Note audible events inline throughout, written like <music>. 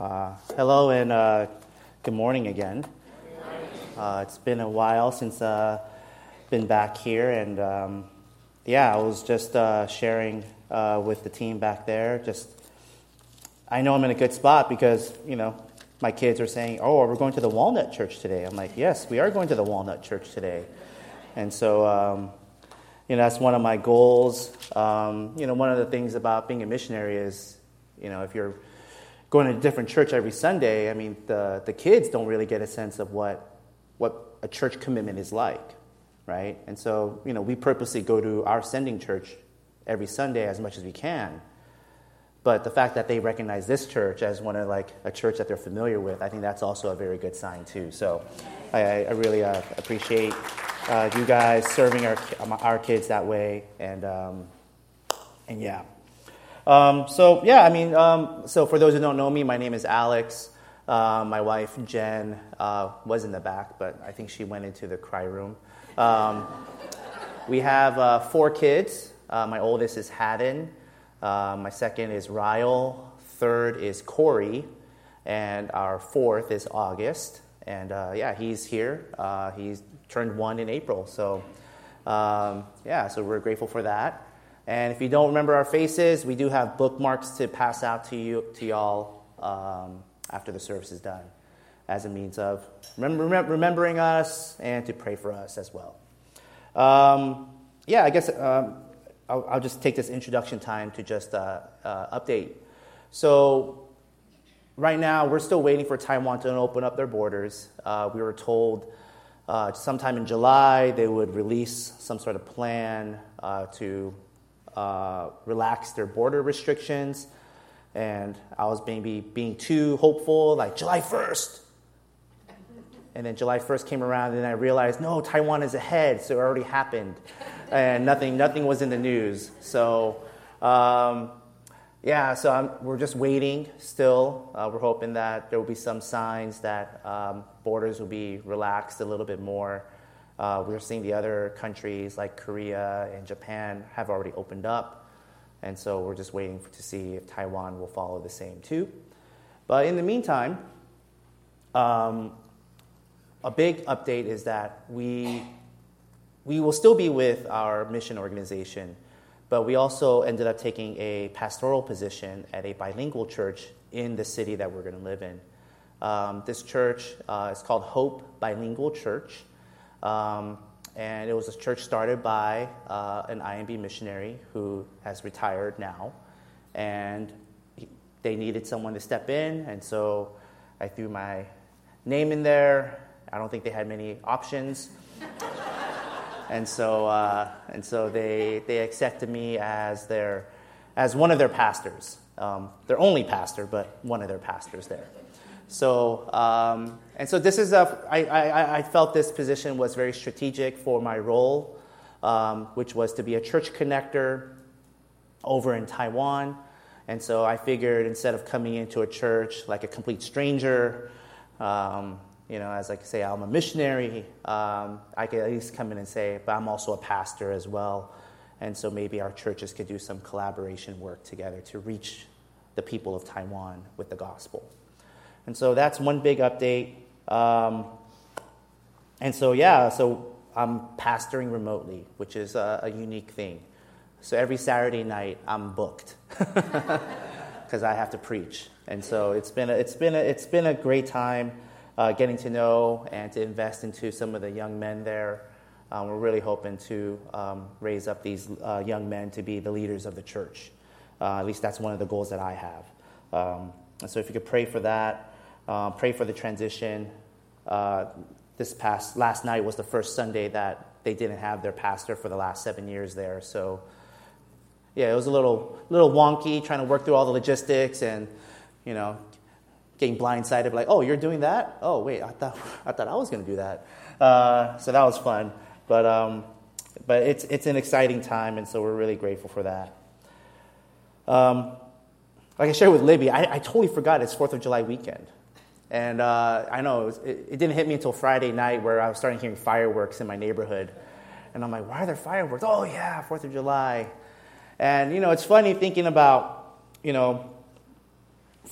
Uh, hello and uh, good morning again. Uh, it's been a while since I've been back here, and um, yeah, I was just uh, sharing uh, with the team back there. Just, I know I'm in a good spot because you know my kids are saying, "Oh, we're going to the Walnut Church today." I'm like, "Yes, we are going to the Walnut Church today," and so. Um, you know, that's one of my goals. Um, you know, one of the things about being a missionary is, you know, if you're going to a different church every Sunday, I mean, the, the kids don't really get a sense of what, what a church commitment is like, right? And so, you know, we purposely go to our sending church every Sunday as much as we can. But the fact that they recognize this church as one of like a church that they're familiar with, I think that's also a very good sign too. So I, I really uh, appreciate uh, you guys serving our, our kids that way. And, um, and yeah. Um, so, yeah, I mean, um, so for those who don't know me, my name is Alex. Uh, my wife, Jen, uh, was in the back, but I think she went into the cry room. Um, we have uh, four kids. Uh, my oldest is Haddon. Uh, my second is Ryle. Third is Corey. And our fourth is August. And uh, yeah, he's here. he's turned one in April. So, um, yeah, so we're grateful for that. And if you don't remember our faces, we do have bookmarks to pass out to you to y'all um, after the service is done, as a means of remember, remembering us and to pray for us as well. Um, yeah, I guess um, I'll, I'll, just take this introduction time to just uh, uh, update. So, right now, we're still waiting for Taiwan to open up their borders. Uh, we were told uh, sometime in July, they would release some sort of plan uh, to uh, relax their border restrictions. And I was maybe being too hopeful, like July 1st. And then July 1st came around, and I realized, no, Taiwan is ahead, so it already happened. And nothing, nothing was in the news. So, um, yeah, so I'm, we're just waiting still. Uh, we're hoping that there will be some signs that um, borders will be relaxed a little bit more. Uh, we're seeing the other countries like Korea and Japan have already opened up. And so we're just waiting to see if Taiwan will follow the same too. But in the meantime, um, a big update is that we, we will still be with our mission organization but we also ended up taking a pastoral position at a bilingual church in the city that we're going to live in. Um, this church uh, is called Hope Bilingual Church. Um, and it was a church started by uh, an IMB missionary who has retired now. And he, they needed someone to step in. And so I threw my name in there. I don't think they had many options. <laughs> and so uh, and so they they accepted me as their as one of their pastors, um, their only pastor, but one of their pastors there. So um, and so this is a I, I, I felt this position was very strategic for my role, um, which was to be a church connector over in Taiwan. And so I figured instead of coming into a church like a complete stranger, um, you know, as I say, I'm a missionary, um, I could at least come in and say, but I'm also a pastor as well. And so maybe our churches could do some collaboration work together to reach the people of Taiwan with the gospel. And so that's one big update. Um, and so, yeah, so I'm pastoring remotely, which is a, a unique thing. So every Saturday night, I'm booked <laughs> because I have to preach. And so it's been a, it's been a, it's been a great time uh, getting to know and to invest into some of the young men there. Um, we're really hoping to um, raise up these uh, young men to be the leaders of the church. Uh, at least that's one of the goals that I have. Um, and so if you could pray for that, uh, pray for the transition. Uh, this past last night was the first Sunday that they didn't have their pastor for the last seven years there. So yeah, it was a little little wonky trying to work through all the logistics and you know getting blindsided, like, oh, you're doing that? Oh, wait, I thought <laughs> I, thought I was going to do that. Uh, so that was fun. But, um, but it's, it's an exciting time, and so we're really grateful for that. Um, like I shared with Libby, I, I, totally forgot it's 4th of July weekend. And uh, I know it, was, it, it, didn't hit me until Friday night where I was starting hearing fireworks in my neighborhood. And I'm like, why are there fireworks? Oh, yeah, 4th of July. And, you know, it's funny thinking about, you know,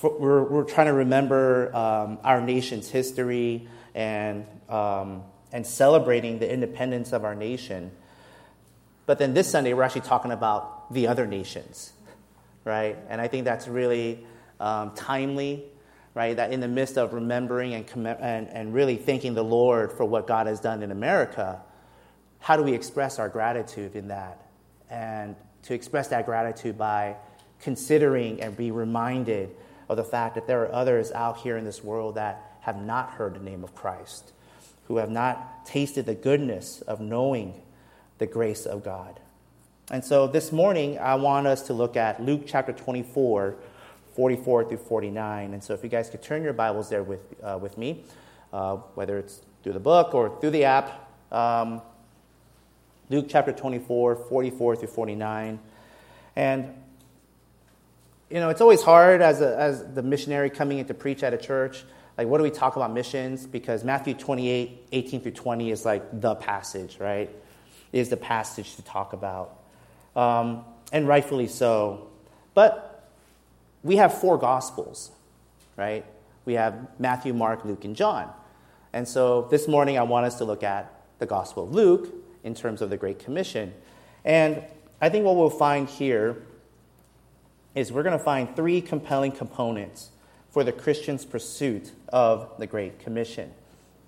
we're, we're trying to remember um, our nation's history and, um, and celebrating the independence of our nation. But then this Sunday, we're actually talking about the other nations, right? And I think that's really um, timely, right? That in the midst of remembering and, and, and really thanking the Lord for what God has done in America, how do we express our gratitude in that? And to express that gratitude by considering and be reminded of the fact that there are others out here in this world that have not heard the name of Christ, who have not tasted the goodness of knowing the grace of God. And so this morning, I want us to look at Luke chapter 24, 44 through 49. And so if you guys could turn your Bibles there with, uh, with me, uh, whether it's through the book or through the app, um, Luke chapter 24, 44 through 49. And you know, it's always hard as, a, as the missionary coming in to preach at a church. Like, what do we talk about missions? Because Matthew 28, 18 through 20 is like the passage, right? Is the passage to talk about. Um, and rightfully so. But we have four gospels, right? We have Matthew, Mark, Luke, and John. And so this morning I want us to look at the Gospel of Luke in terms of the Great Commission. And I think what we'll find here is we're going to find three compelling components for the Christian's pursuit of the Great Commission.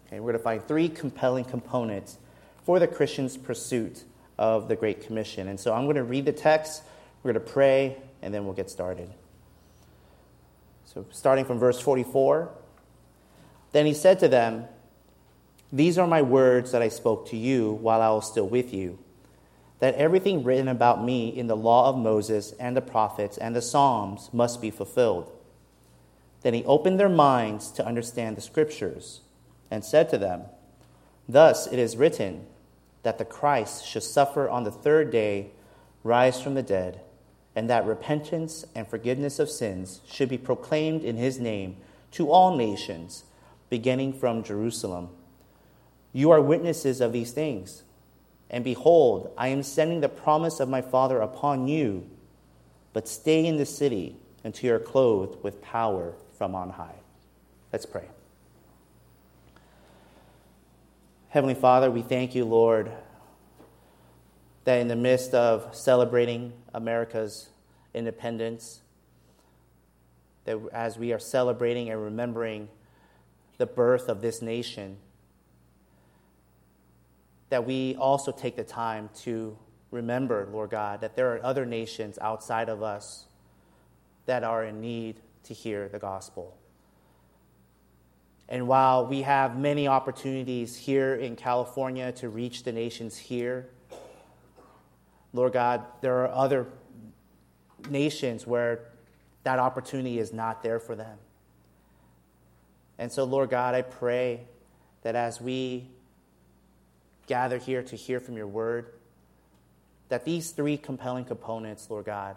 Okay, we're going to find three compelling components for the Christian's pursuit of the Great Commission. And so I'm going to read the text, we're going to pray, and then we'll get started. So, starting from verse 44, then he said to them, These are my words that I spoke to you while I was still with you that everything written about me in the law of Moses and the prophets and the Psalms must be fulfilled. Then he opened their minds to understand the scriptures and said to them, Thus it is written that the Christ should suffer on the third day, rise from the dead, and that repentance and forgiveness of sins should be proclaimed in his name to all nations, beginning from Jerusalem. You are witnesses of these things. And behold, I am sending the promise of my Father upon you, but stay in the city until you are clothed with power from on high. Let's pray. Heavenly Father, we thank you, Lord, that in the midst of celebrating America's independence, that as we are celebrating and remembering the birth of this nation, that we also take the time to remember, Lord God, that there are other nations outside of us that are in need to hear the gospel. And while we have many opportunities here in California to reach the nations here, Lord God, there are other nations where that opportunity is not there for them. And so, Lord God, I pray that as we gather here to hear from your word, that these three compelling components, Lord God,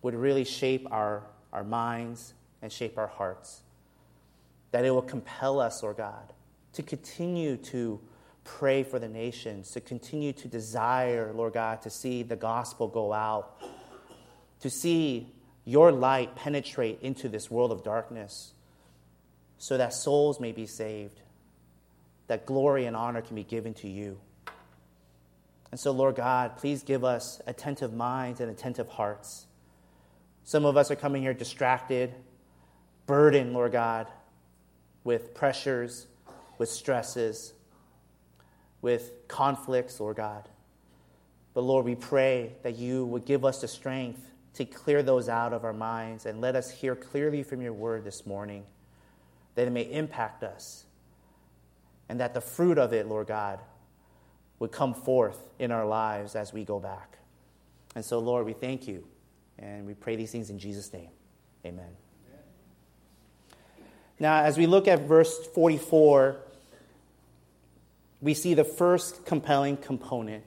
would really shape our, our minds and shape our hearts. That it will compel us, Lord God, to continue to pray for the nations, to continue to desire, Lord God, to see the gospel go out, to see your light penetrate into this world of darkness so that souls may be saved that glory and honor can be given to you. And so, Lord God, please give us attentive minds and attentive hearts. Some of us are coming here distracted, burdened, Lord God, with pressures, with stresses, with conflicts, Lord God. But Lord, we pray that you would give us the strength to clear those out of our minds and let us hear clearly from your word this morning, that it may impact us and that the fruit of it, Lord God, would come forth in our lives as we go back. And so, Lord, we thank you and we pray these things in Jesus' name. Amen. Amen. Now, as we look at verse 44, we see the first compelling component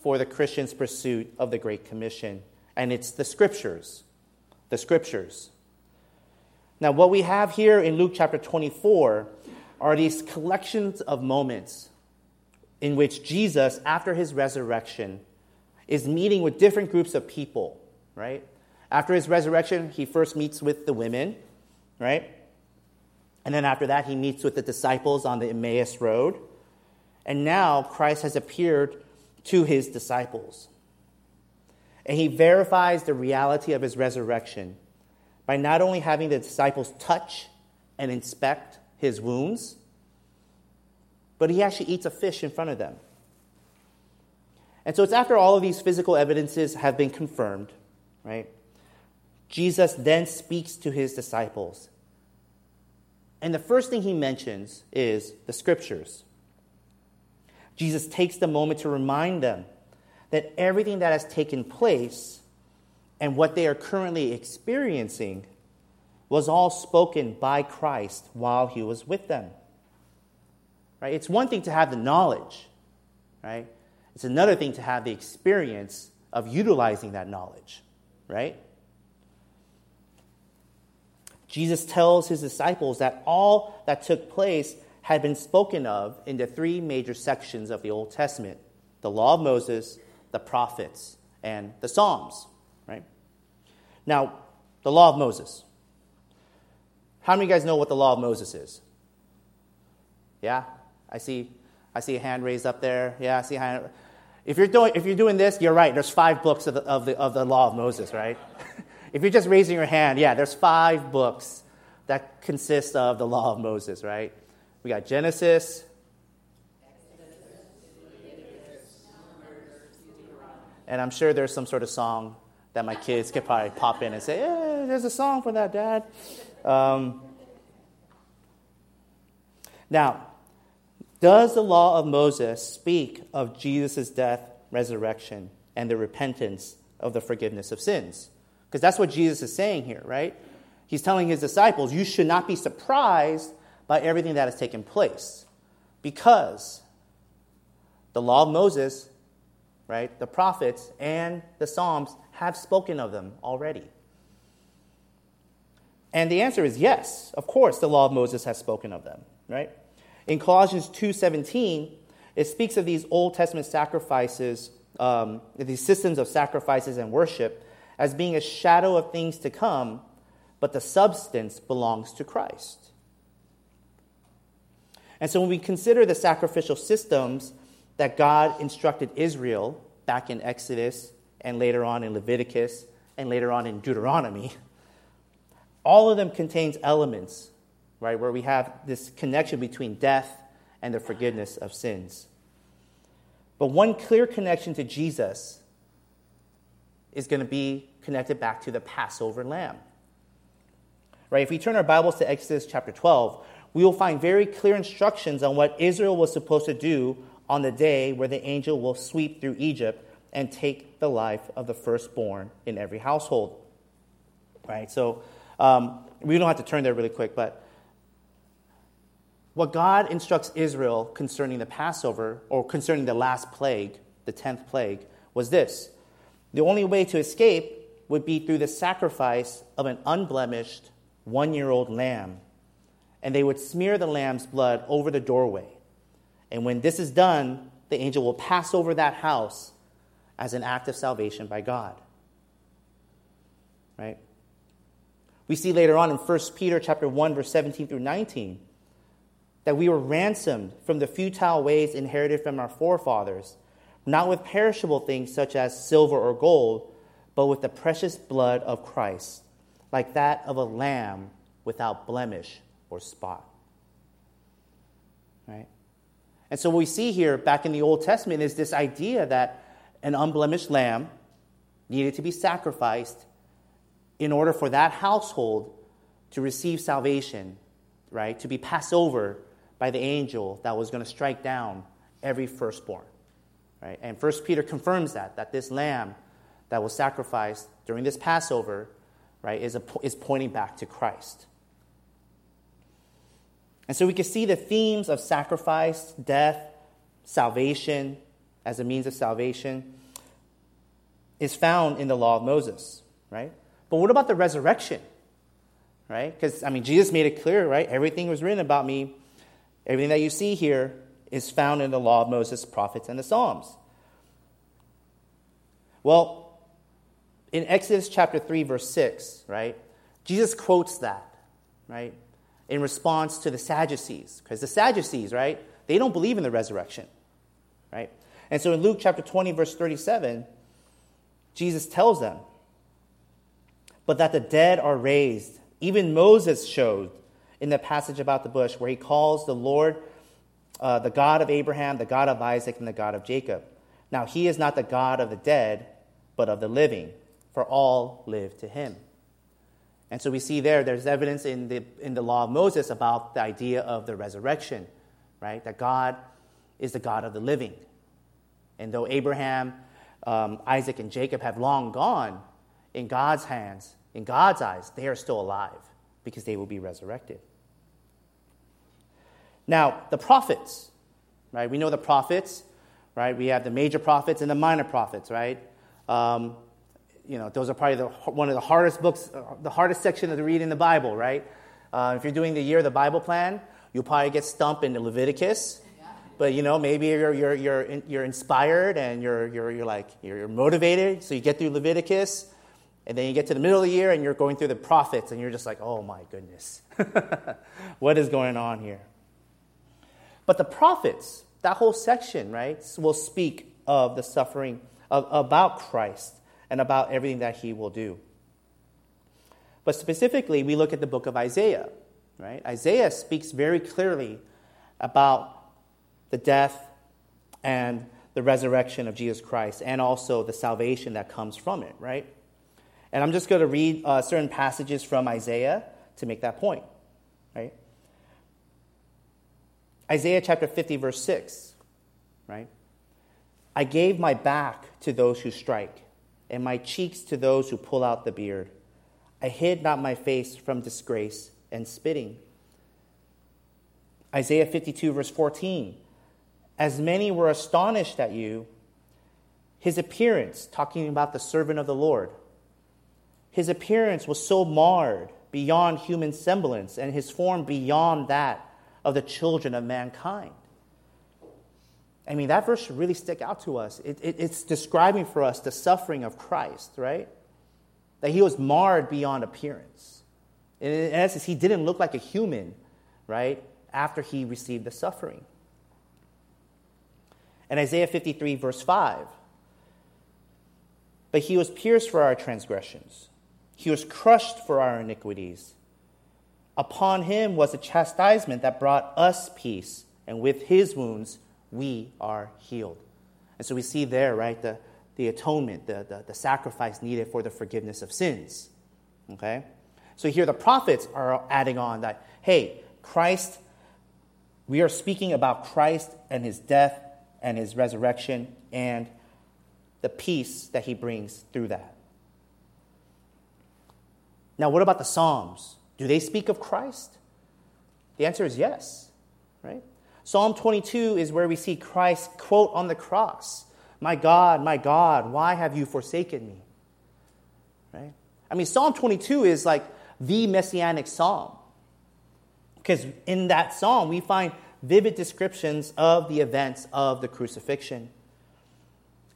for the Christian's pursuit of the Great Commission, and it's the Scriptures. The Scriptures. Now, what we have here in Luke chapter 24 are these collections of moments in which Jesus, after his resurrection, is meeting with different groups of people, right? After his resurrection, he first meets with the women, right? And then after that, he meets with the disciples on the Emmaus Road. And now Christ has appeared to his disciples. And he verifies the reality of his resurrection by not only having the disciples touch and inspect his wounds, but he actually eats a fish in front of them. And so it's after all of these physical evidences have been confirmed, right? Jesus then speaks to his disciples. And the first thing he mentions is the scriptures. Jesus takes the moment to remind them that everything that has taken place and what they are currently experiencing was all spoken by Christ while he was with them. Right? It's one thing to have the knowledge, right? It's another thing to have the experience of utilizing that knowledge, right? Jesus tells his disciples that all that took place had been spoken of in the three major sections of the Old Testament the law of Moses, the prophets, and the Psalms, right? Now, the law of Moses. How many of you guys know what the law of Moses is? Yeah? I see I see a hand raised up there. Yeah, I see a hand. If you're doing, if you're doing this, you're right. There's five books of the, of the, of the law of Moses, right? <laughs> if you're just raising your hand, yeah, there's five books that consist of the law of Moses, right? We got Genesis. And I'm sure there's some sort of song that my kids could probably pop in and say, "Yeah, there's a song for that, Dad." Um, now, does the law of Moses speak of Jesus' death, resurrection, and the repentance of the forgiveness of sins? Because that's what Jesus is saying here, right? He's telling his disciples, you should not be surprised by everything that has taken place. Because the law of Moses, right, the prophets, and the Psalms have spoken of them already. And the answer is yes. Of course, the law of Moses has spoken of them, right? In Colossians 2:17, it speaks of these Old Testament sacrifices, um, these systems of sacrifices and worship, as being a shadow of things to come, but the substance belongs to Christ. And so when we consider the sacrificial systems that God instructed Israel back in Exodus and later on in Leviticus and later on in Deuteronomy, all of them contains elements, right, where we have this connection between death and the forgiveness of sins. But one clear connection to Jesus is going to be connected back to the Passover lamb. Right? If we turn our Bibles to Exodus chapter 12, we will find very clear instructions on what Israel was supposed to do on the day where the angel will sweep through Egypt and take the life of the firstborn in every household. Right? So um, we don't have to turn there really quick, but what God instructs Israel concerning the Passover or concerning the last plague, the 10th plague, was this the only way to escape would be through the sacrifice of an unblemished one year old lamb. And they would smear the lamb's blood over the doorway. And when this is done, the angel will pass over that house as an act of salvation by God. Right? We see later on in 1 Peter chapter 1 verse 17 through 19 that we were ransomed from the futile ways inherited from our forefathers, not with perishable things such as silver or gold, but with the precious blood of Christ, like that of a lamb without blemish or spot. Right? And so what we see here back in the Old Testament is this idea that an unblemished lamb needed to be sacrificed in order for that household to receive salvation, right? To be passed over by the angel that was going to strike down every firstborn. Right? And First Peter confirms that, that this lamb that was sacrificed during this Passover right, is, a, is pointing back to Christ. And so we can see the themes of sacrifice, death, salvation as a means of salvation is found in the law of Moses, right? But what about the resurrection? Right? Because, I mean, Jesus made it clear, right? Everything was written about me. Everything that you see here is found in the law of Moses, prophets, and the Psalms. Well, in Exodus chapter 3, verse 6, right, Jesus quotes that, right, in response to the Sadducees. Because the Sadducees, right, they don't believe in the resurrection, right? And so in Luke chapter 20, verse 37, Jesus tells them, but that the dead are raised. Even Moses showed in the passage about the bush where he calls the Lord uh, the God of Abraham, the God of Isaac, and the God of Jacob. Now, he is not the God of the dead, but of the living, for all live to him. And so we see there, there's evidence in the, in the law of Moses about the idea of the resurrection, right? That God is the God of the living. And though Abraham, um, Isaac, and Jacob have long gone, in God's hands, in God's eyes, they are still alive because they will be resurrected. Now, the prophets, right? We know the prophets, right? We have the major prophets and the minor prophets, right? Um, you know, those are probably the, one of the hardest books, uh, the hardest section to read in the Bible, right? Uh, if you're doing the year of the Bible plan, you'll probably get stumped in Leviticus. But you know, maybe you're, you're, you're, you're inspired and you're, you're, you're like you're motivated, so you get through Leviticus, and then you get to the middle of the year and you're going through the prophets, and you're just like, oh my goodness, <laughs> what is going on here? But the prophets, that whole section, right, will speak of the suffering of, about Christ and about everything that he will do. But specifically, we look at the book of Isaiah, right? Isaiah speaks very clearly about the death and the resurrection of Jesus Christ and also the salvation that comes from it, right? And I'm just going to read uh, certain passages from Isaiah to make that point, right? Isaiah chapter 50, verse 6, right? I gave my back to those who strike, and my cheeks to those who pull out the beard. I hid not my face from disgrace and spitting. Isaiah 52, verse 14. As many were astonished at you, his appearance, talking about the servant of the Lord, his appearance was so marred beyond human semblance, and his form beyond that of the children of mankind. I mean, that verse should really stick out to us. It, it, it's describing for us the suffering of Christ, right? That he was marred beyond appearance. In, in essence, he didn't look like a human, right, after he received the suffering. And Isaiah 53, verse 5 But he was pierced for our transgressions, he was crushed for our iniquities. Upon him was a chastisement that brought us peace, and with his wounds we are healed. And so we see there, right, the, the atonement, the, the, the sacrifice needed for the forgiveness of sins. Okay? So here the prophets are adding on that, hey, Christ, we are speaking about Christ and his death and his resurrection and the peace that he brings through that. Now, what about the Psalms? Do they speak of Christ? The answer is yes, right? Psalm 22 is where we see Christ quote on the cross, "My God, my God, why have you forsaken me?" Right? I mean, Psalm 22 is like the messianic psalm. Because in that psalm, we find vivid descriptions of the events of the crucifixion.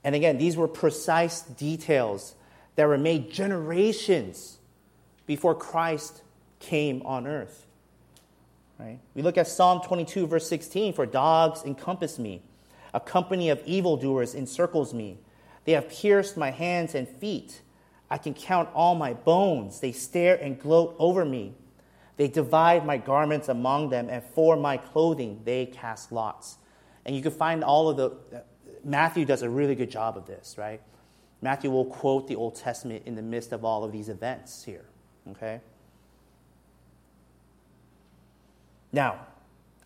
And again, these were precise details that were made generations before Christ came on earth. Right? We look at Psalm 22, verse 16 For dogs encompass me, a company of evildoers encircles me. They have pierced my hands and feet. I can count all my bones. They stare and gloat over me. They divide my garments among them, and for my clothing they cast lots. And you can find all of the. Matthew does a really good job of this, right? Matthew will quote the Old Testament in the midst of all of these events here, okay? Now,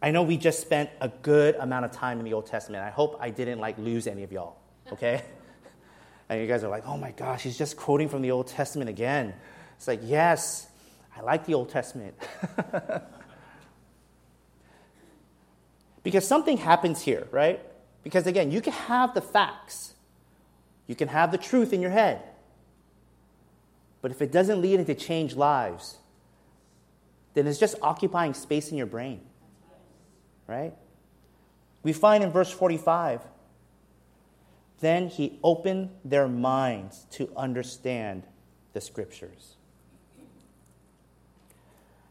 I know we just spent a good amount of time in the Old Testament. I hope I didn't like lose any of y'all, okay? <laughs> and you guys are like, oh my gosh, he's just quoting from the Old Testament again. It's like, yes, I like the Old Testament. <laughs> because something happens here, right? Because again, you can have the facts, you can have the truth in your head. But if it doesn't lead into changed lives, then it's just occupying space in your brain. Right? We find in verse 45 then he opened their minds to understand the scriptures.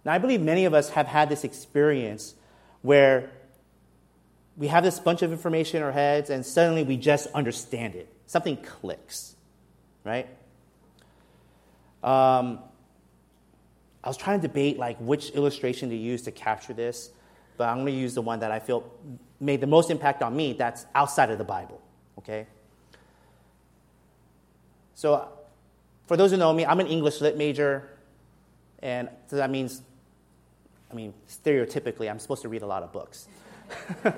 Now, I believe many of us have had this experience where we have this bunch of information in our heads and suddenly we just understand it. Something clicks, right? Um, I was trying to debate like which illustration to use to capture this, but I'm going to use the one that I feel made the most impact on me. That's outside of the Bible. Okay. So, for those who know me, I'm an English lit major, and so that means, I mean, stereotypically, I'm supposed to read a lot of books. <laughs>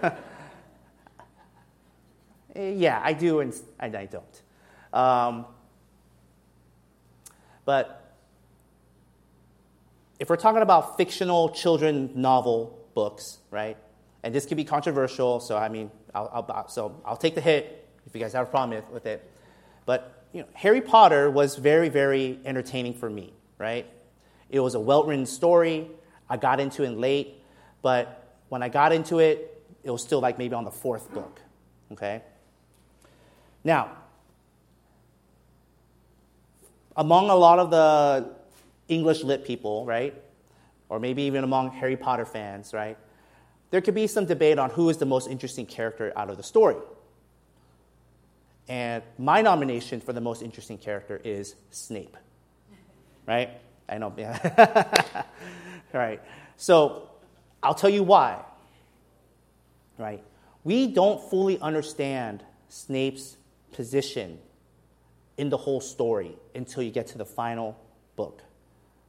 yeah, I do, and I, I don't. Um, but if we're talking about fictional children novel books, right? And this could be controversial, so I mean, I'll, I'll, so I'll take the hit if you guys have a problem with it. But you know, Harry Potter was very, very entertaining for me, right? It was a well-written story. I got into it late, but when I got into it, it was still like maybe on the fourth book, okay? Now, among a lot of the English lit people, right? Or maybe even among Harry Potter fans, right? There could be some debate on who is the most interesting character out of the story. And my nomination for the most interesting character is Snape. Right? I know, yeah. <laughs> right. So I'll tell you why. Right? We don't fully understand Snape's position in the whole story until you get to the final book,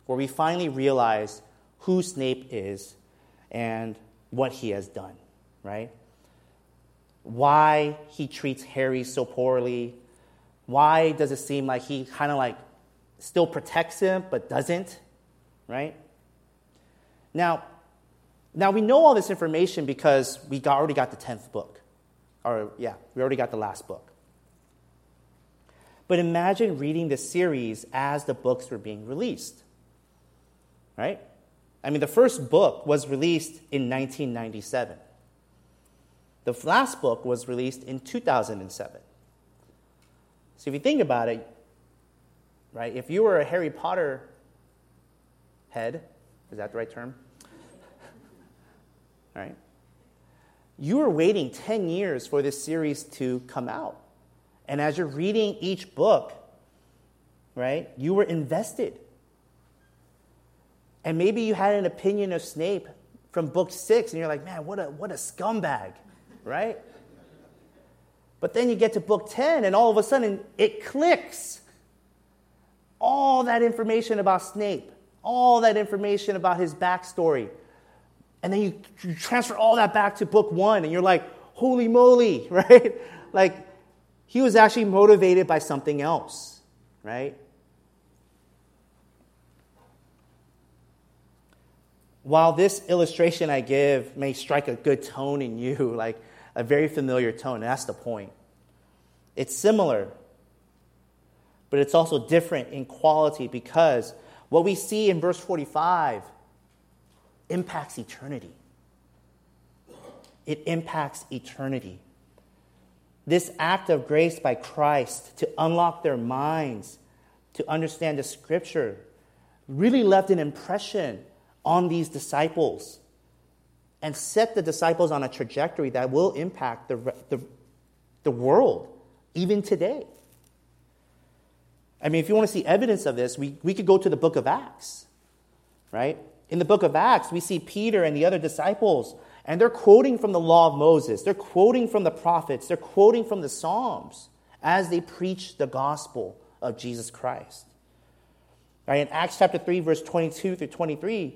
where we finally realize who Snape is and what he has done, right? Why he treats Harry so poorly. Why does it seem like he kind of like still protects him but doesn't, right? Now, now we know all this information because we got, already got the 10th book. Or, yeah, we already got the last book. But imagine reading the series as the books were being released. Right? I mean, the first book was released in 1997. The last book was released in 2007. So if you think about it, right, if you were a Harry Potter head, is that the right term? <laughs> right? You were waiting 10 years for this series to come out. And as you're reading each book, right, you were invested. And maybe you had an opinion of Snape from book six, and you're like, man, what a, what a scumbag, right? But then you get to book 10, and all of a sudden it clicks. All that information about Snape, all that information about his backstory. And then you, you transfer all that back to book one, and you're like, holy moly, <laughs> right? Like, he was actually motivated by something else, right? While this illustration I give may strike a good tone in you, <laughs> like a very familiar tone, that's the point. It's similar, but it's also different in quality because what we see in verse 45 impacts eternity. It impacts eternity. This act of grace by Christ to unlock their minds, to understand the scripture, really left an impression on these disciples and set the disciples on a trajectory that will impact the, the, the world even today. I mean, if you want to see evidence of this, we, we could go to the book of Acts, right? In the book of Acts, we see Peter and the other disciples and they're quoting from the law of Moses, they're quoting from the prophets, they're quoting from the Psalms as they preach the gospel of Jesus Christ. Right, in Acts chapter 3, verse 22 through 23,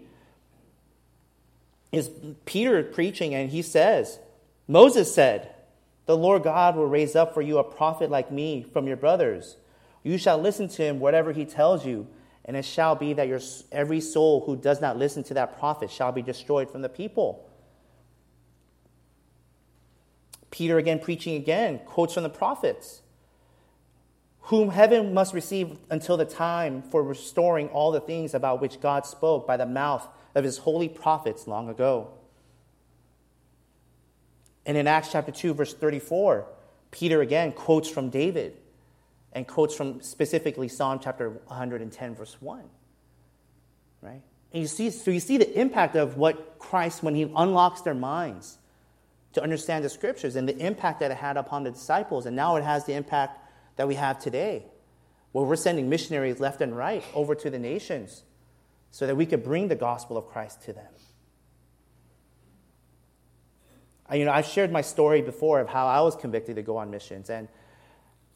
is Peter preaching, and he says, Moses said, The Lord God will raise up for you a prophet like me from your brothers. You shall listen to him whatever he tells you, and it shall be that your, every soul who does not listen to that prophet shall be destroyed from the people. Peter, again, preaching again, quotes from the prophets whom heaven must receive until the time for restoring all the things about which God spoke by the mouth of his holy prophets long ago. And in Acts chapter 2, verse 34, Peter again quotes from David and quotes from specifically Psalm chapter 110, verse 1. Right? And you see, so you see the impact of what Christ, when he unlocks their minds to understand the scriptures and the impact that it had upon the disciples, and now it has the impact that we have today, where we're sending missionaries left and right over to the nations so that we could bring the gospel of Christ to them. You know, I've shared my story before of how I was convicted to go on missions, and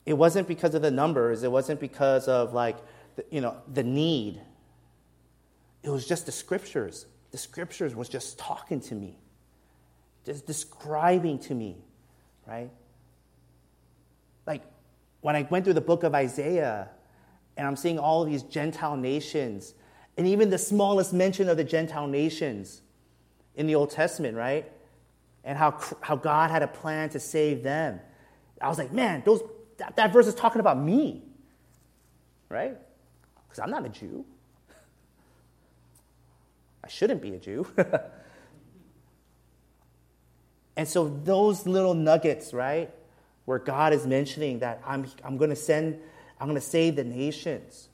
it wasn't because of the numbers. It wasn't because of like, you know, the need. It was just the scriptures. The scriptures was just talking to me, just describing to me, right? Like when I went through the book of Isaiah and I'm seeing all these Gentile nations, and even the smallest mention of the Gentile nations in the Old Testament, right? And how, how God had a plan to save them. I was like, man, those that, that verse is talking about me, right? Because I'm not a Jew. <laughs> I shouldn't be a Jew. <laughs> and so those little nuggets, right, where God is mentioning that I'm, I'm going to send, I'm going to save the nations,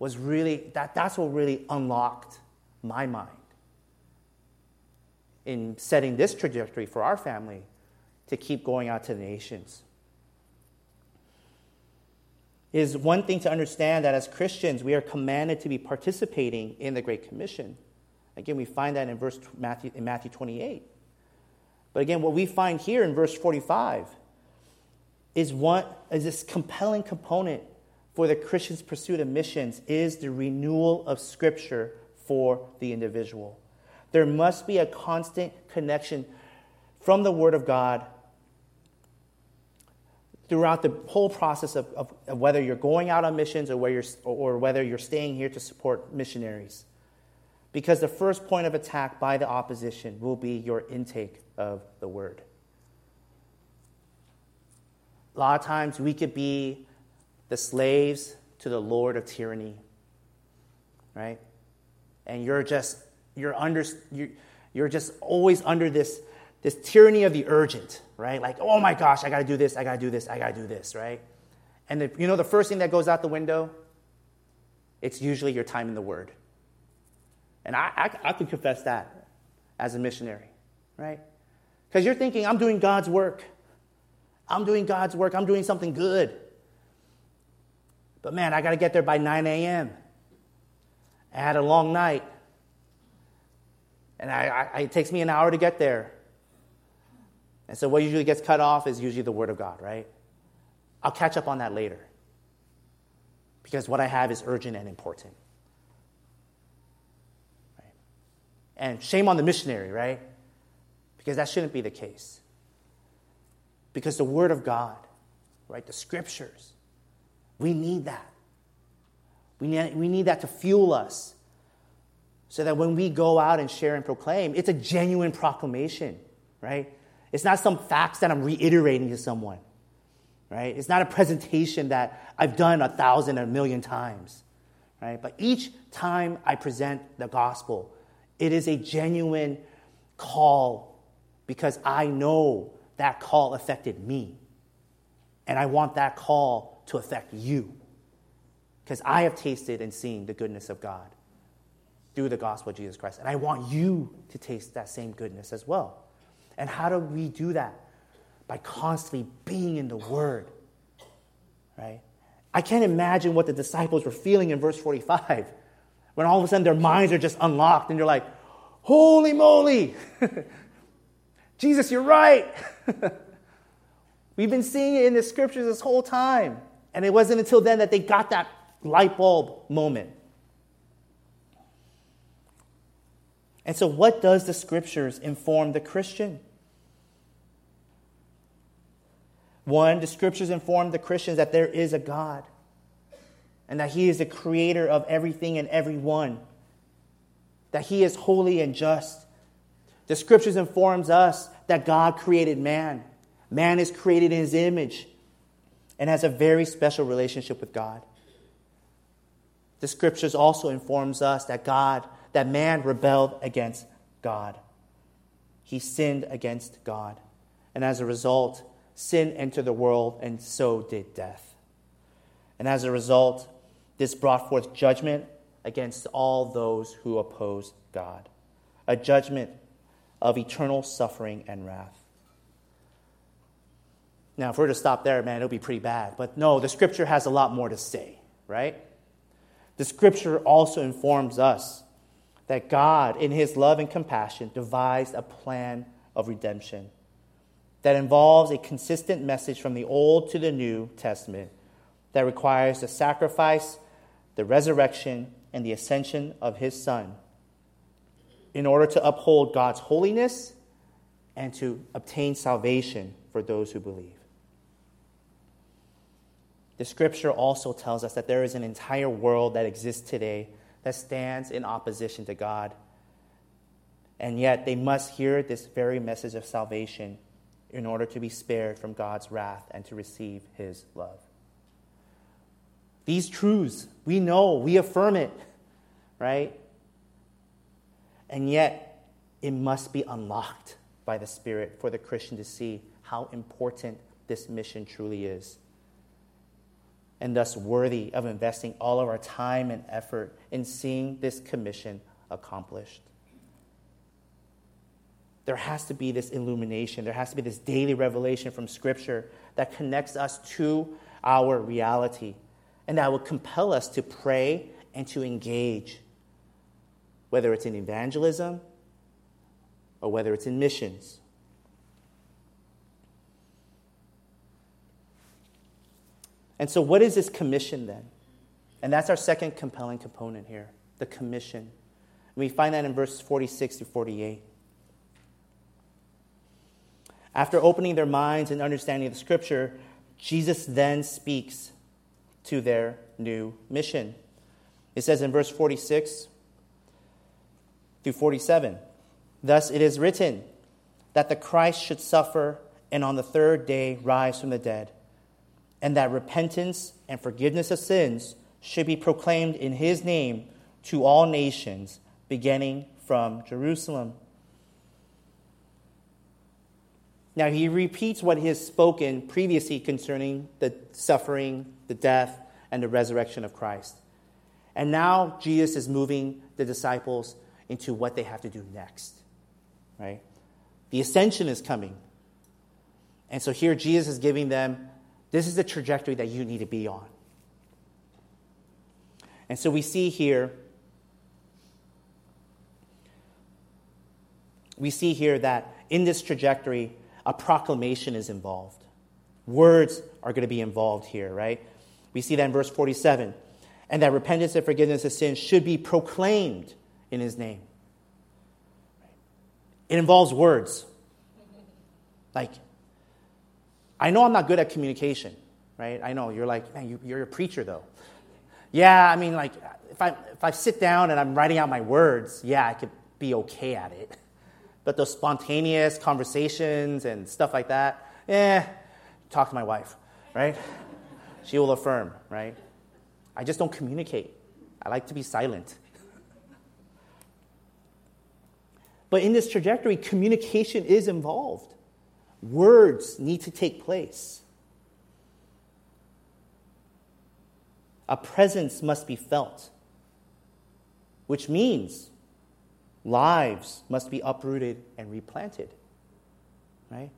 was really, that, that's what really unlocked my mind in setting this trajectory for our family to keep going out to the nations is one thing to understand that as Christians, we are commanded to be participating in the Great Commission. Again, we find that in verse Matthew, in Matthew 28. But again, what we find here in verse 45 is what is this compelling component for the Christian's pursuit of missions is the renewal of Scripture for the individual. There must be a constant connection from the Word of God throughout the whole process of, of, of, whether you're going out on missions or, where you're, or whether you're staying here to support missionaries. Because the first point of attack by the opposition will be your intake of the word. A lot of times we could be the slaves to the lord of tyranny, right? And you're just, you're under, you're, you're just always under this this tyranny of the urgent, right? Like, oh my gosh, I got to do this, I got to do this, I got to do this, right? And the, you know the first thing that goes out the window? It's usually your time in the Word. And I, I, I can confess that as a missionary, right? Because you're thinking, I'm doing God's work. I'm doing God's work. I'm doing something good. But man, I got to get there by 9 a.m. I had a long night. And I, I, it takes me an hour to get there. And so what usually gets cut off is usually the Word of God, right? I'll catch up on that later. Because what I have is urgent and important. Right? And shame on the missionary, right? Because that shouldn't be the case. Because the Word of God, right, the Scriptures, we need that. We need, we need that to fuel us so that when we go out and share and proclaim, it's a genuine proclamation, right? It's not some facts that I'm reiterating to someone, right? It's not a presentation that I've done a thousand, a million times, right? But each time I present the gospel, it is a genuine call because I know that call affected me. And I want that call to affect you because I have tasted and seen the goodness of God through the gospel of Jesus Christ. And I want you to taste that same goodness as well. And how do we do that? By constantly being in the Word, right? I can't imagine what the disciples were feeling in verse 45 when all of a sudden their minds are just unlocked and they're like, holy moly, <laughs> Jesus, you're right. <laughs> We've been seeing it in the scriptures this whole time. And it wasn't until then that they got that light bulb moment. And so, what does the scriptures inform the Christian? One, the scriptures inform the Christians that there is a God and that He is the creator of everything and everyone, that He is holy and just. The scriptures informs us that God created man. Man is created in His image and has a very special relationship with God. The scriptures also informs us that God, that man rebelled against God. He sinned against God. And as a result, sin entered the world, and so did death. And as a result, this brought forth judgment against all those who oppose God, a judgment of eternal suffering and wrath. Now, if we were to stop there, man, it'll be pretty bad. But no, the scripture has a lot more to say, right? The scripture also informs us that God, in his love and compassion, devised a plan of redemption that involves a consistent message from the Old to the New Testament that requires the sacrifice, the resurrection, and the ascension of his Son in order to uphold God's holiness and to obtain salvation for those who believe. The scripture also tells us that there is an entire world that exists today that stands in opposition to God. And yet they must hear this very message of salvation in order to be spared from God's wrath and to receive his love. These truths, we know, we affirm it, right? And yet, it must be unlocked by the Spirit for the Christian to see how important this mission truly is. And thus, worthy of investing all of our time and effort in seeing this commission accomplished. There has to be this illumination, there has to be this daily revelation from Scripture that connects us to our reality and that will compel us to pray and to engage whether it's in evangelism or whether it's in missions. And so, what is this commission then? And that's our second compelling component here the commission. And we find that in verses 46 to 48. After opening their minds and understanding the scripture, Jesus then speaks to their new mission. It says in verse 46 through 47. Thus it is written that the Christ should suffer and on the third day rise from the dead, and that repentance and forgiveness of sins should be proclaimed in his name to all nations, beginning from Jerusalem. Now he repeats what he has spoken previously concerning the suffering, the death, and the resurrection of Christ. And now Jesus is moving the disciples into what they have to do next. Right? The ascension is coming. And so here Jesus is giving them this is the trajectory that you need to be on. And so we see here we see here that in this trajectory a proclamation is involved. Words are going to be involved here, right? We see that in verse 47. And that repentance and forgiveness of sins should be proclaimed in his name. It involves words. Like, I know I'm not good at communication, right? I know you're like, man, you, are a preacher though. Yeah, I mean, like, if I, if I sit down and I'm writing out my words, yeah, I could be okay at it. But those spontaneous conversations and stuff like that, eh, talk to my wife, right? She will affirm, right? I just don't communicate. I like to be silent. But in this trajectory, communication is involved. Words need to take place. A presence must be felt, which means lives must be uprooted and replanted. Right?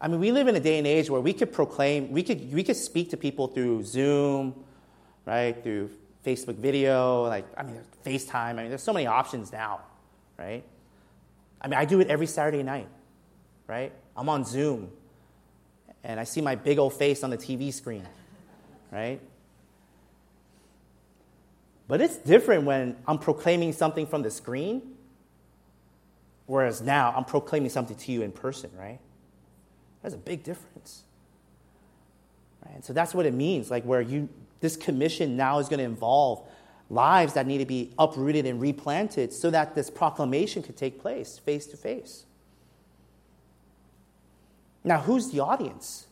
I mean, we live in a day and age where we could proclaim, we could, we could speak to people through Zoom, right? Through Facebook video, like, I mean, FaceTime. I mean, there's so many options now, right? I mean, I do it every Saturday night, right? I'm on Zoom and I see my big old face on the TV screen, right? But it's different when I'm proclaiming something from the screen, whereas now I'm proclaiming something to you in person, right? There's a big difference. Right? So that's what it means, like where you this commission now is going to involve lives that need to be uprooted and replanted so that this proclamation could take place face to face. Now, who's the audience?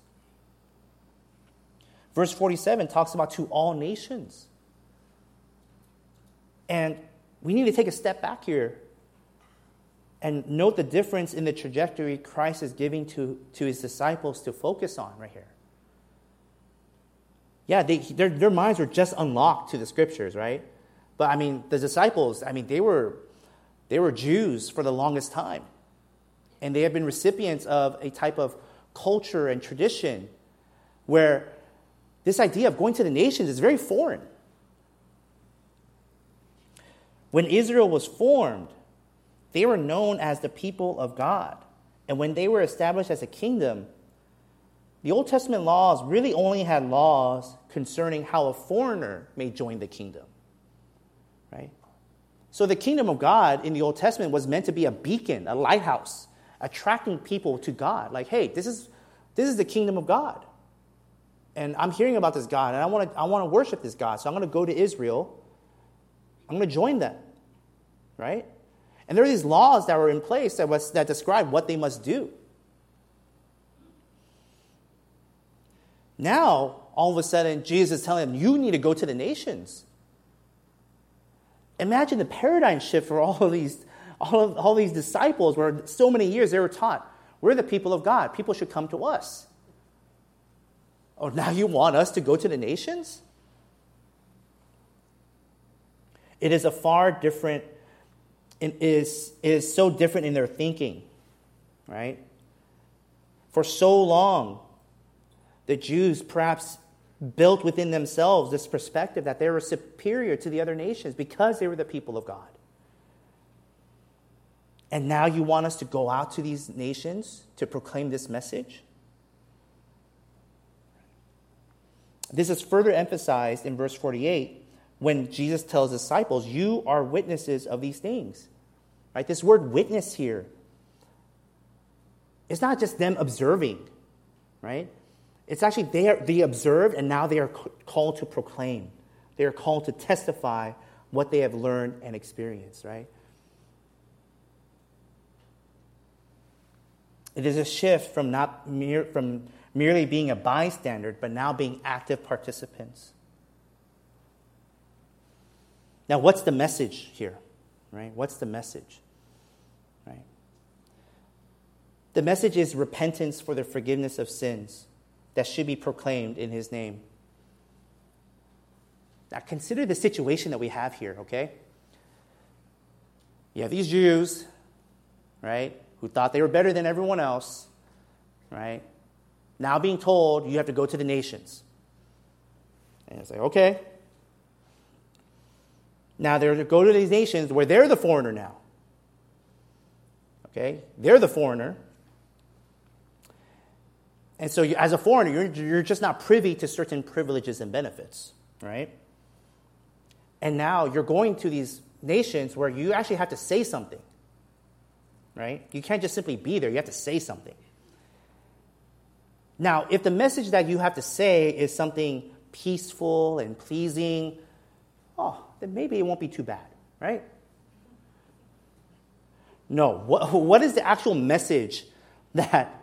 Verse 47 talks about to all nations. And we need to take a step back here And note the difference in the trajectory Christ is giving to, to his disciples to focus on right here. Yeah, they, their, their minds were just unlocked to the scriptures, right? But I mean, the disciples, I mean, they were, they were Jews for the longest time. And they have been recipients of a type of culture and tradition where this idea of going to the nations is very foreign. When Israel was formed, they were known as the people of God. And when they were established as a kingdom, the Old Testament laws really only had laws concerning how a foreigner may join the kingdom. Right? So the kingdom of God in the Old Testament was meant to be a beacon, a lighthouse, attracting people to God. Like, hey, this is, this is the kingdom of God. And I'm hearing about this God, and I want to I want to worship this God. So I'm going to go to Israel. I'm going to join them. Right? And there are these laws that were in place that, was, that describe what they must do. Now, all of a sudden, Jesus is telling them, you need to go to the nations. Imagine the paradigm shift for all of these, all of all these disciples, where so many years they were taught, we're the people of God. People should come to us. Oh, now you want us to go to the nations? It is a far different, it is, it is so different in their thinking, right? For so long, the Jews perhaps built within themselves this perspective that they were superior to the other nations because they were the people of God. And now you want us to go out to these nations to proclaim this message? This is further emphasized in verse 48 when Jesus tells disciples, You are witnesses of these things. Right? This word witness here, it's not just them observing, right? It's actually they, are, they observed and now they are called to proclaim. They are called to testify what they have learned and experienced, right? It is a shift from, not mere, from merely being a bystander, but now being active participants. Now, what's the message here? Right? What's the message? Right? The message is repentance for the forgiveness of sins that should be proclaimed in his name. Now, consider the situation that we have here, okay? You have these Jews, right, who thought they were better than everyone else, right? Now being told you have to go to the nations. And it's like, okay. Now they're to go to these nations where they're the foreigner now. Okay? They're the foreigner. And so, you, as a foreigner, you're, you're just not privy to certain privileges and benefits, right? And now you're going to these nations where you actually have to say something, right? You can't just simply be there, you have to say something. Now, if the message that you have to say is something peaceful and pleasing, oh, then maybe it won't be too bad, right? No, what, <laughs> what is the actual message that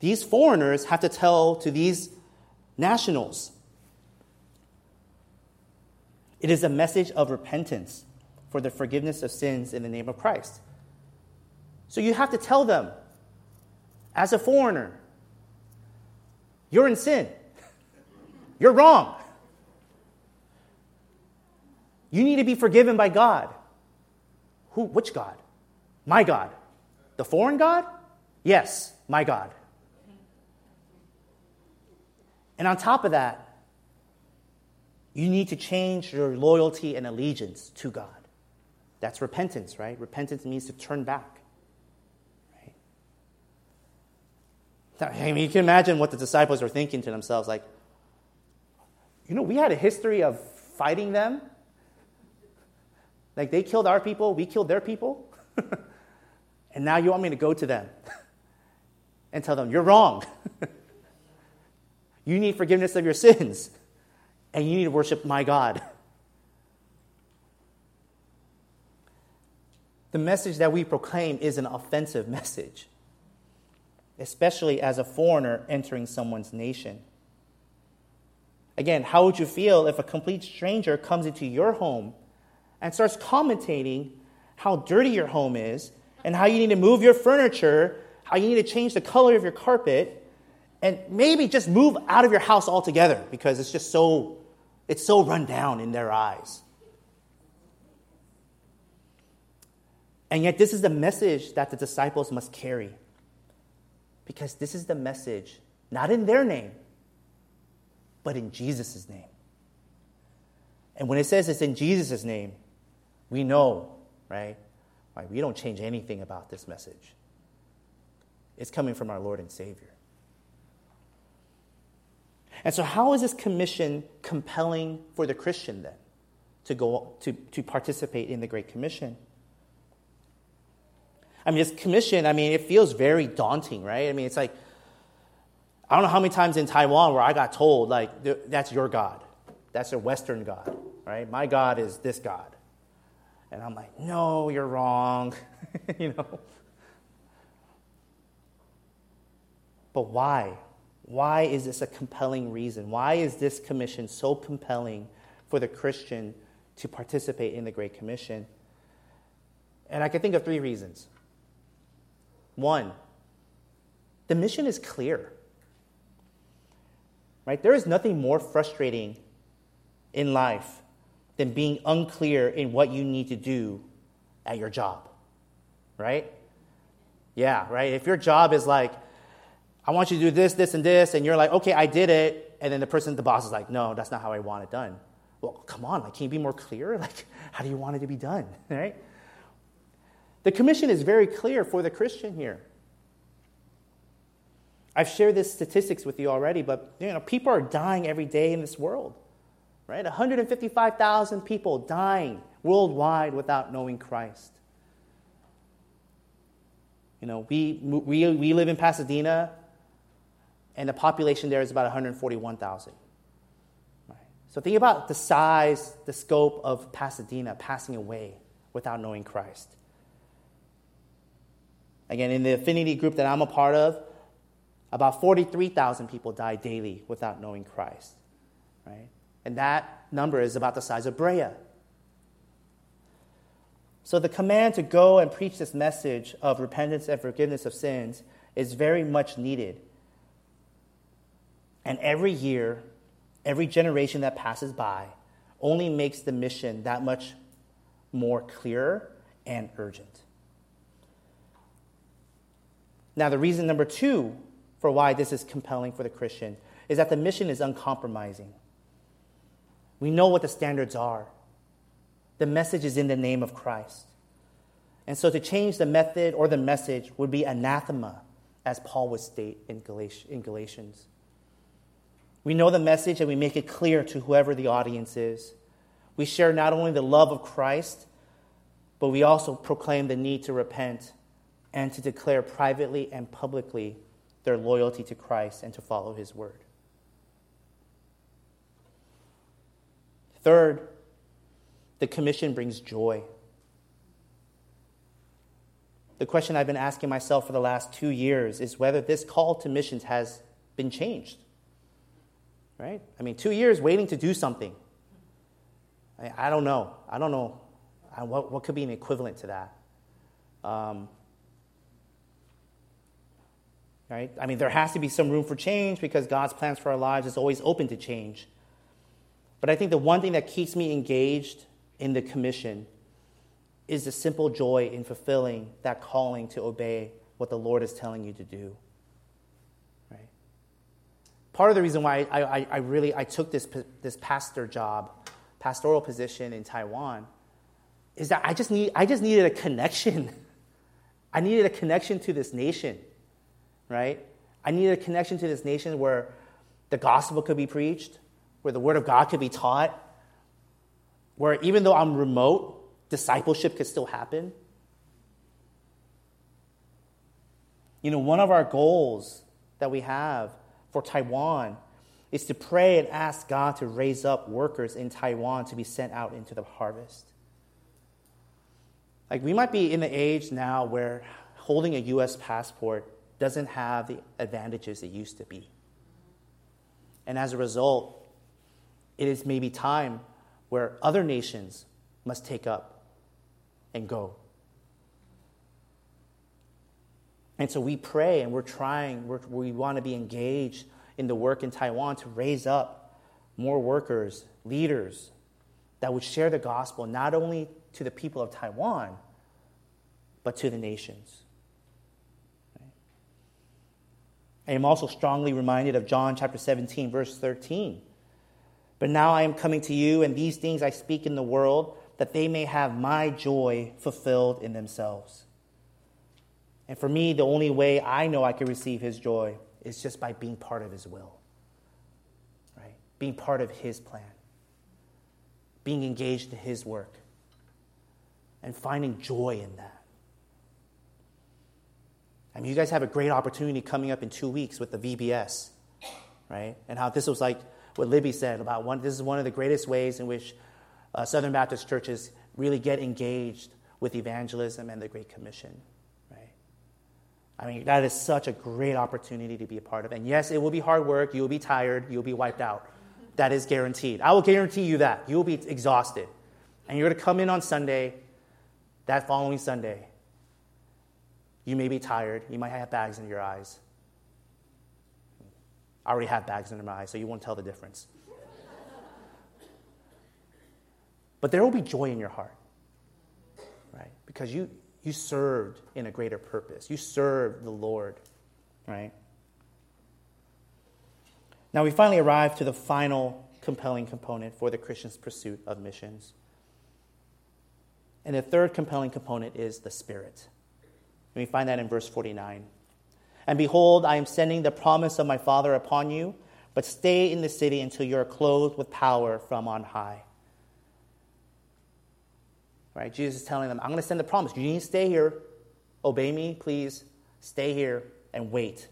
these foreigners have to tell to these nationals? It is a message of repentance for the forgiveness of sins in the name of Christ. So you have to tell them, as a foreigner, you're in sin. You're wrong. You need to be forgiven by God. Who, which God? My God. The foreign God? Yes, my God. And on top of that, you need to change your loyalty and allegiance to God. That's repentance, right? Repentance means to turn back. I mean, you can imagine what the disciples were thinking to themselves like, you know, we had a history of fighting them. Like, they killed our people, we killed their people. <laughs> and now you want me to go to them <laughs> and tell them, you're wrong. <laughs> you need forgiveness of your sins, and you need to worship my God. The message that we proclaim is an offensive message especially as a foreigner entering someone's nation. Again, how would you feel if a complete stranger comes into your home and starts commentating how dirty your home is and how you need to move your furniture, how you need to change the color of your carpet, and maybe just move out of your house altogether because it's just so it's so run down in their eyes. And yet this is the message that the disciples must carry. Because this is the message not in their name, but in Jesus' name. And when it says it's in Jesus' name, we know, right? right? We don't change anything about this message. It's coming from our Lord and Savior. And so, how is this commission compelling for the Christian then to go to, to participate in the Great Commission? I mean, this commission, I mean, it feels very daunting, right? I mean, it's like, I don't know how many times in Taiwan where I got told, like, that's your God. That's a Western God, right? My God is this God. And I'm like, no, you're wrong, <laughs> you know? But why? Why is this a compelling reason? Why is this commission so compelling for the Christian to participate in the Great Commission? And I can think of three reasons. One, the mission is clear. Right? There is nothing more frustrating in life than being unclear in what you need to do at your job. Right? Yeah, right? If your job is like, I want you to do this, this, and this, and you're like, okay, I did it, and then the person, the boss is like, no, that's not how I want it done. Well, come on, like, can you be more clear? <laughs> Like, how do you want it to be done? <laughs> Right? The commission is very clear for the Christian here. I've shared this statistics with you already, but you know, people are dying every day in this world. Right? 155,000 people dying worldwide without knowing Christ. You know, we, we, we live in Pasadena, and the population there is about 141,000. Right? So think about the size, the scope of Pasadena passing away without knowing Christ. Again, in the affinity group that I'm a part of, about 43,000 people die daily without knowing Christ. Right? And that number is about the size of Brea. So the command to go and preach this message of repentance and forgiveness of sins is very much needed. And every year, every generation that passes by only makes the mission that much more clear and urgent. Now, the reason number two for why this is compelling for the Christian is that the mission is uncompromising. We know what the standards are. The message is in the name of Christ. And so to change the method or the message would be anathema, as Paul would state in Galatians. We know the message and we make it clear to whoever the audience is. We share not only the love of Christ, but we also proclaim the need to repent and to declare privately and publicly their loyalty to Christ and to follow his word. Third, the commission brings joy. The question I've been asking myself for the last two years is whether this call to missions has been changed. Right? I mean, two years waiting to do something. I, I don't know. I don't know what, what could be an equivalent to that. Um, Right? I mean, there has to be some room for change because God's plans for our lives is always open to change. But I think the one thing that keeps me engaged in the commission is the simple joy in fulfilling that calling to obey what the Lord is telling you to do. Right? Part of the reason why I, I, I really I took this, this pastor job, pastoral position in Taiwan, is that I just, need, I just needed a connection. <laughs> I needed a connection to this nation right? I needed a connection to this nation where the gospel could be preached, where the word of God could be taught, where even though I'm remote, discipleship could still happen. You know, one of our goals that we have for Taiwan is to pray and ask God to raise up workers in Taiwan to be sent out into the harvest. Like, we might be in the age now where holding a U.S. passport doesn't have the advantages it used to be. And as a result, it is maybe time where other nations must take up and go. And so we pray and we're trying, we're, we want to be engaged in the work in Taiwan to raise up more workers, leaders that would share the gospel not only to the people of Taiwan, but to the nations. I am also strongly reminded of John chapter 17, verse 13. But now I am coming to you, and these things I speak in the world, that they may have my joy fulfilled in themselves. And for me, the only way I know I can receive his joy is just by being part of his will, right? Being part of his plan, being engaged in his work, and finding joy in that. I mean, you guys have a great opportunity coming up in two weeks with the VBS, right? And how this was like what Libby said about one, this is one of the greatest ways in which uh, Southern Baptist churches really get engaged with evangelism and the Great Commission, right? I mean, that is such a great opportunity to be a part of. And yes, it will be hard work. You'll be tired. You'll be wiped out. That is guaranteed. I will guarantee you that. You will be exhausted. And you're going to come in on Sunday, that following Sunday, you may be tired. You might have bags in your eyes. I already have bags under my eyes, so you won't tell the difference. <laughs> but there will be joy in your heart, right? Because you, you served in a greater purpose. You served the Lord, right? Now we finally arrive to the final compelling component for the Christian's pursuit of missions. And the third compelling component is the Spirit. And we find that in verse 49. And behold, I am sending the promise of my Father upon you, but stay in the city until you are clothed with power from on high. Right? Jesus is telling them, I'm going to send the promise. You need to stay here. Obey me, please. Stay here and wait.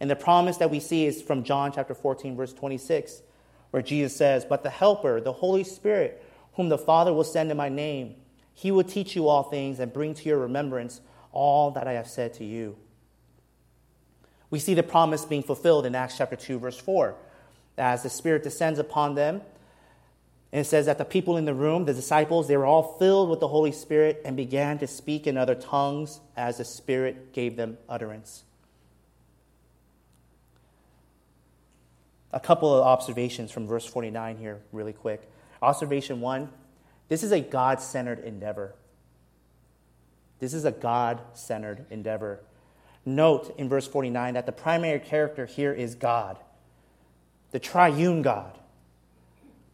And the promise that we see is from John chapter 14, verse 26, where Jesus says, But the Helper, the Holy Spirit, whom the Father will send in my name, he will teach you all things and bring to your remembrance all that I have said to you. We see the promise being fulfilled in Acts chapter 2, verse 4. As the Spirit descends upon them, and it says that the people in the room, the disciples, they were all filled with the Holy Spirit and began to speak in other tongues as the Spirit gave them utterance. A couple of observations from verse 49 here, really quick. Observation one this is a God centered endeavor. This is a God centered endeavor. Note in verse 49 that the primary character here is God, the triune God.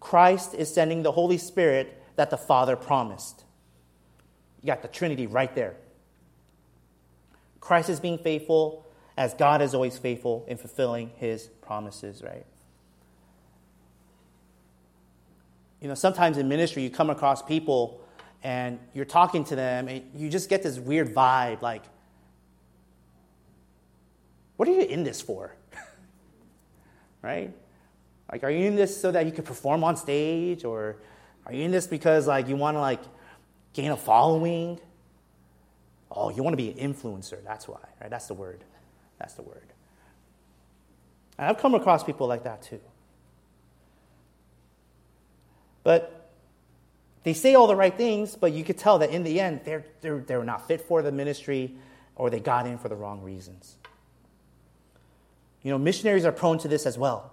Christ is sending the Holy Spirit that the Father promised. You got the Trinity right there. Christ is being faithful as God is always faithful in fulfilling his promises, right? You know, sometimes in ministry you come across people and you're talking to them, and you just get this weird vibe like, what are you in this for? <laughs> right? Like, are you in this so that you can perform on stage, or are you in this because like you want to like gain a following? Oh, you want to be an influencer. That's why, right? That's the word. That's the word. And I've come across people like that too. But they say all the right things, but you could tell that in the end, they're, they're, they're not fit for the ministry or they got in for the wrong reasons. You know, missionaries are prone to this as well.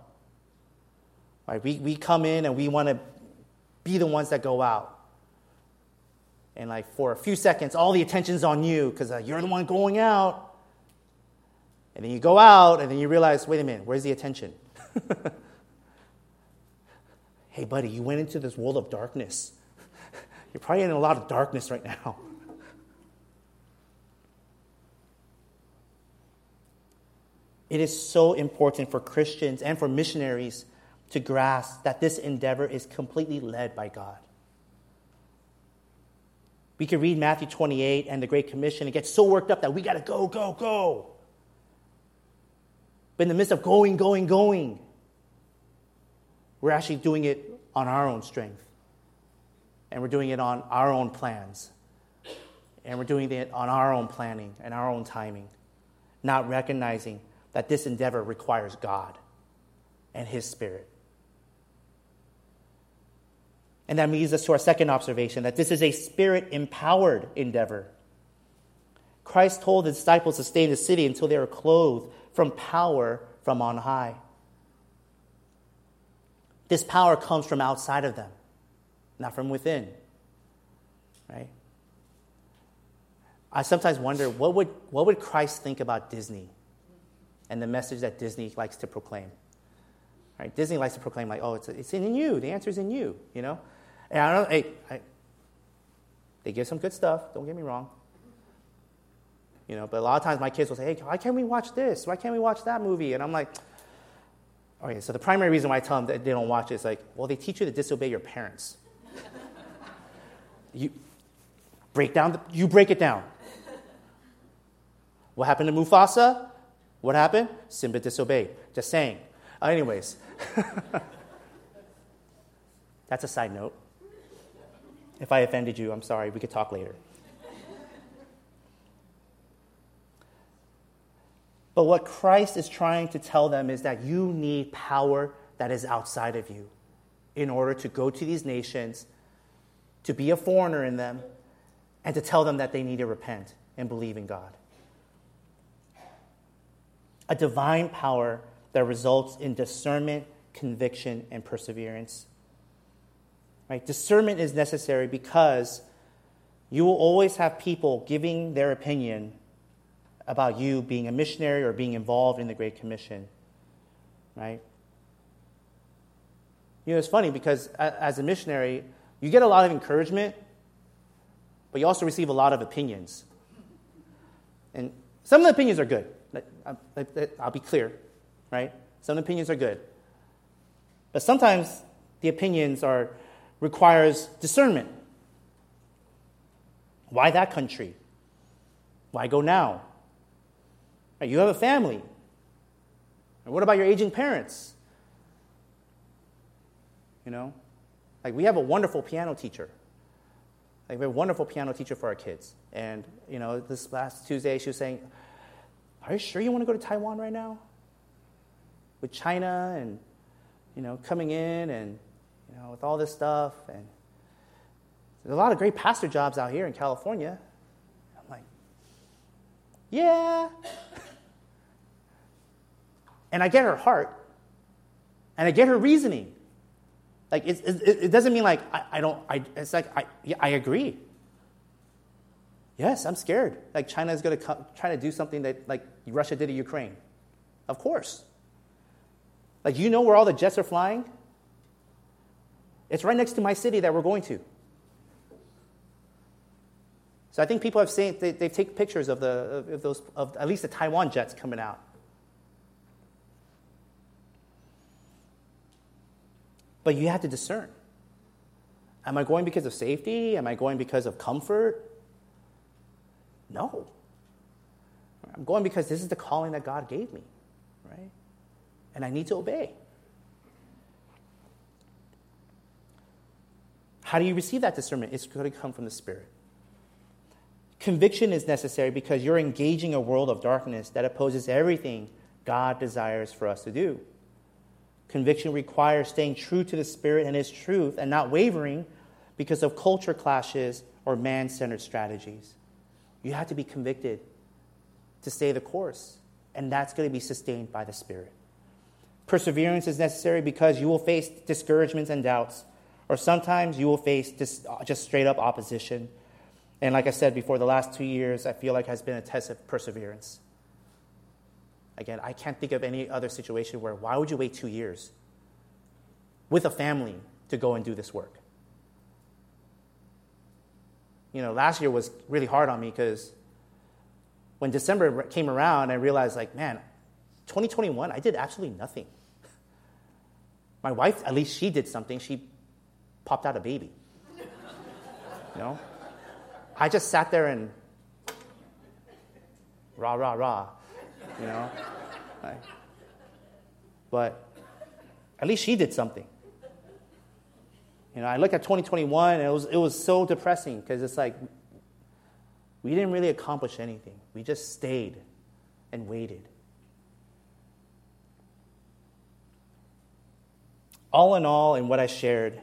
Right? We, we come in and we want to be the ones that go out. And, like, for a few seconds, all the attention's on you because uh, you're the one going out. And then you go out and then you realize, wait a minute, where's the attention? <laughs> hey, buddy, you went into this world of darkness. You're probably in a lot of darkness right now. <laughs> It is so important for Christians and for missionaries to grasp that this endeavor is completely led by God. We could read Matthew 28 and the Great Commission and get so worked up that we got to go, go, go. But in the midst of going, going, going, we're actually doing it on our own strength and we're doing it on our own plans. And we're doing it on our own planning and our own timing, not recognizing that this endeavor requires God and His Spirit. And that leads us to our second observation that this is a spirit empowered endeavor. Christ told the disciples to stay in the city until they were clothed from power from on high. This power comes from outside of them, not from within. Right? I sometimes wonder what would, what would Christ think about Disney and the message that Disney likes to proclaim? Right? Disney likes to proclaim, like, oh, it's, it's in you. The answer's in you, you know? And I don't, hey, I, they give some good stuff, don't get me wrong. You know, but a lot of times my kids will say, hey, why can't we watch this? Why can't we watch that movie? And I'm like, okay, so the primary reason why I tell them that they don't watch it is like, well, they teach you to disobey your parents. <laughs> you break down, the, you break it down. What happened to Mufasa? What happened? Simba disobeyed. Just saying. Uh, anyways, <laughs> that's a side note. If I offended you, I'm sorry. We could talk later. But what Christ is trying to tell them is that you need power that is outside of you in order to go to these nations, to be a foreigner in them, and to tell them that they need to repent and believe in God. A divine power that results in discernment, conviction, and perseverance. Right? Discernment is necessary because you will always have people giving their opinion about you being a missionary or being involved in the Great Commission, right? You know, it's funny because as a missionary, you get a lot of encouragement, but you also receive a lot of opinions. And some of the opinions are good. I'll be clear, right? Some opinions are good. But sometimes the opinions are requires discernment. Why that country? Why go now? You have a family. And what about your aging parents? You know? Like, we have a wonderful piano teacher. Like, we have a wonderful piano teacher for our kids. And, you know, this last Tuesday, she was saying, Are you sure you want to go to Taiwan right now? With China and, you know, coming in and, you know, with all this stuff. And there's a lot of great pastor jobs out here in California. I'm like, Yeah. <laughs> And I get her heart, and I get her reasoning. Like, it, it, it doesn't mean like I, I don't, I, it's like, I, I agree. Yes, I'm scared. Like, China is going to try to do something that, like, Russia did to Ukraine. Of course. Like, you know where all the jets are flying? It's right next to my city that we're going to. So I think people have seen, they, they've taken pictures of, the, of those, of at least the Taiwan jets coming out. But you have to discern. Am I going because of safety? Am I going because of comfort? No. I'm going because this is the calling that God gave me, right? And I need to obey. How do you receive that discernment? It's going to come from the Spirit. Conviction is necessary because you're engaging a world of darkness that opposes everything God desires for us to do. Conviction requires staying true to the Spirit and His truth and not wavering because of culture clashes or man centered strategies. You have to be convicted to stay the course, and that's going to be sustained by the Spirit. Perseverance is necessary because you will face discouragements and doubts, or sometimes you will face just straight up opposition. And like I said before, the last two years I feel like has been a test of perseverance. Again, I can't think of any other situation where why would you wait two years with a family to go and do this work? You know, last year was really hard on me because when December came around, I realized, like, man, 2021, I did absolutely nothing. <laughs> My wife, at least she did something. She popped out a baby. <laughs> You know? I just sat there and rah, rah, rah you know? but at least she did something. You know, I look at 2021 and it was, it was so depressing because it's like we didn't really accomplish anything. We just stayed and waited. All in all, in what I shared,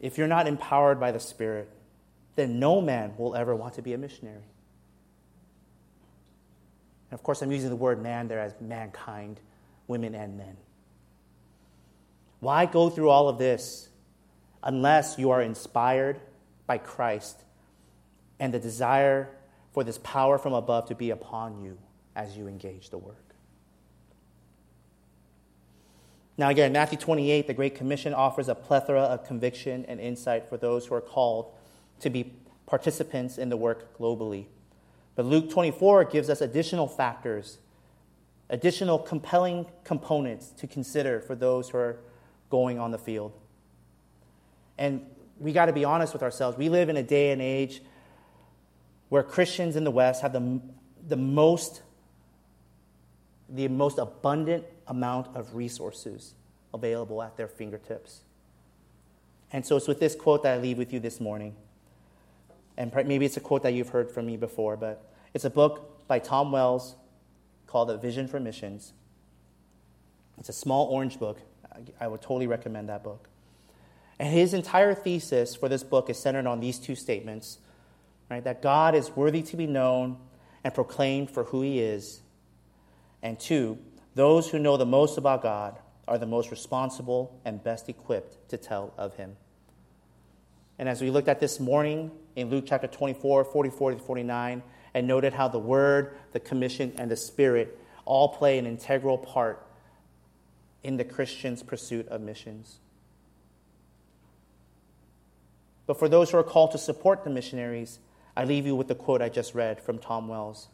if you're not empowered by the Spirit, then no man will ever want to be a missionary. And of course, I'm using the word man there as mankind, women and men. Why go through all of this unless you are inspired by Christ and the desire for this power from above to be upon you as you engage the work? Now, again, Matthew 28, the Great Commission offers a plethora of conviction and insight for those who are called to be participants in the work globally. But Luke 24 gives us additional factors, additional compelling components to consider for those who are going on the field. And we got to be honest with ourselves. We live in a day and age where Christians in the West have the, the most the most abundant amount of resources available at their fingertips. And so it's with this quote that I leave with you this morning and maybe it's a quote that you've heard from me before, but it's a book by Tom Wells called A Vision for Missions. It's a small orange book. I would totally recommend that book. And his entire thesis for this book is centered on these two statements right? That God is worthy to be known and proclaimed for who he is. And two, those who know the most about God are the most responsible and best equipped to tell of him. And as we looked at this morning in Luke chapter 24, 44 to 49, and noted how the Word, the Commission, and the Spirit all play an integral part in the Christian's pursuit of missions. But for those who are called to support the missionaries, I leave you with the quote I just read from Tom Wells.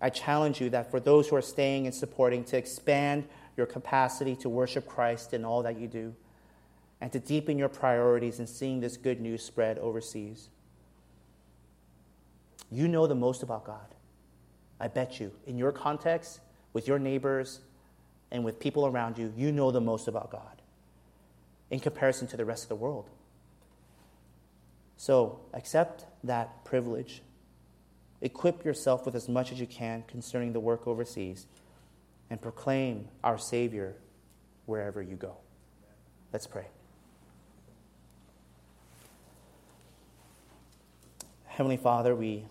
I challenge you that for those who are staying and supporting, to expand your capacity to worship Christ in all that you do and to deepen your priorities in seeing this good news spread overseas. You know the most about God. I bet you. In your context, with your neighbors, and with people around you, you know the most about God in comparison to the rest of the world. So accept that privilege. Equip yourself with as much as you can concerning the work overseas and proclaim our Savior wherever you go. Let's pray. Heavenly Father, we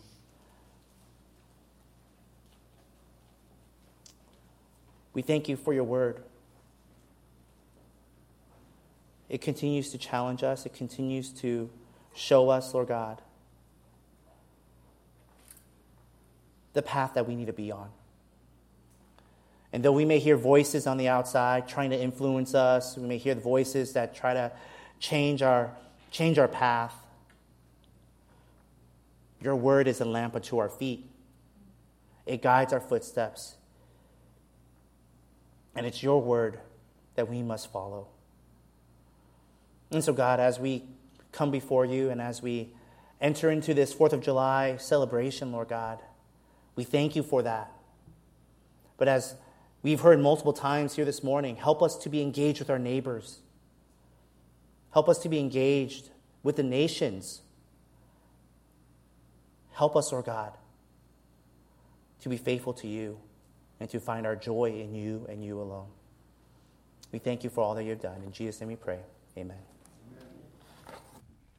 we thank you for your word. It continues to challenge us, it continues to show us, Lord God, the path that we need to be on. And though we may hear voices on the outside trying to influence us, we may hear the voices that try to change our, change our path, your word is a lamp unto our feet, it guides our footsteps. And it's your word that we must follow. And so, God, as we come before you and as we enter into this 4th of July celebration, Lord God, we thank you for that. But as we've heard multiple times here this morning, help us to be engaged with our neighbors. Help us to be engaged with the nations Help us, Lord God, to be faithful to you and to find our joy in you and you alone. We thank you for all that you've done. In Jesus' name we pray. Amen.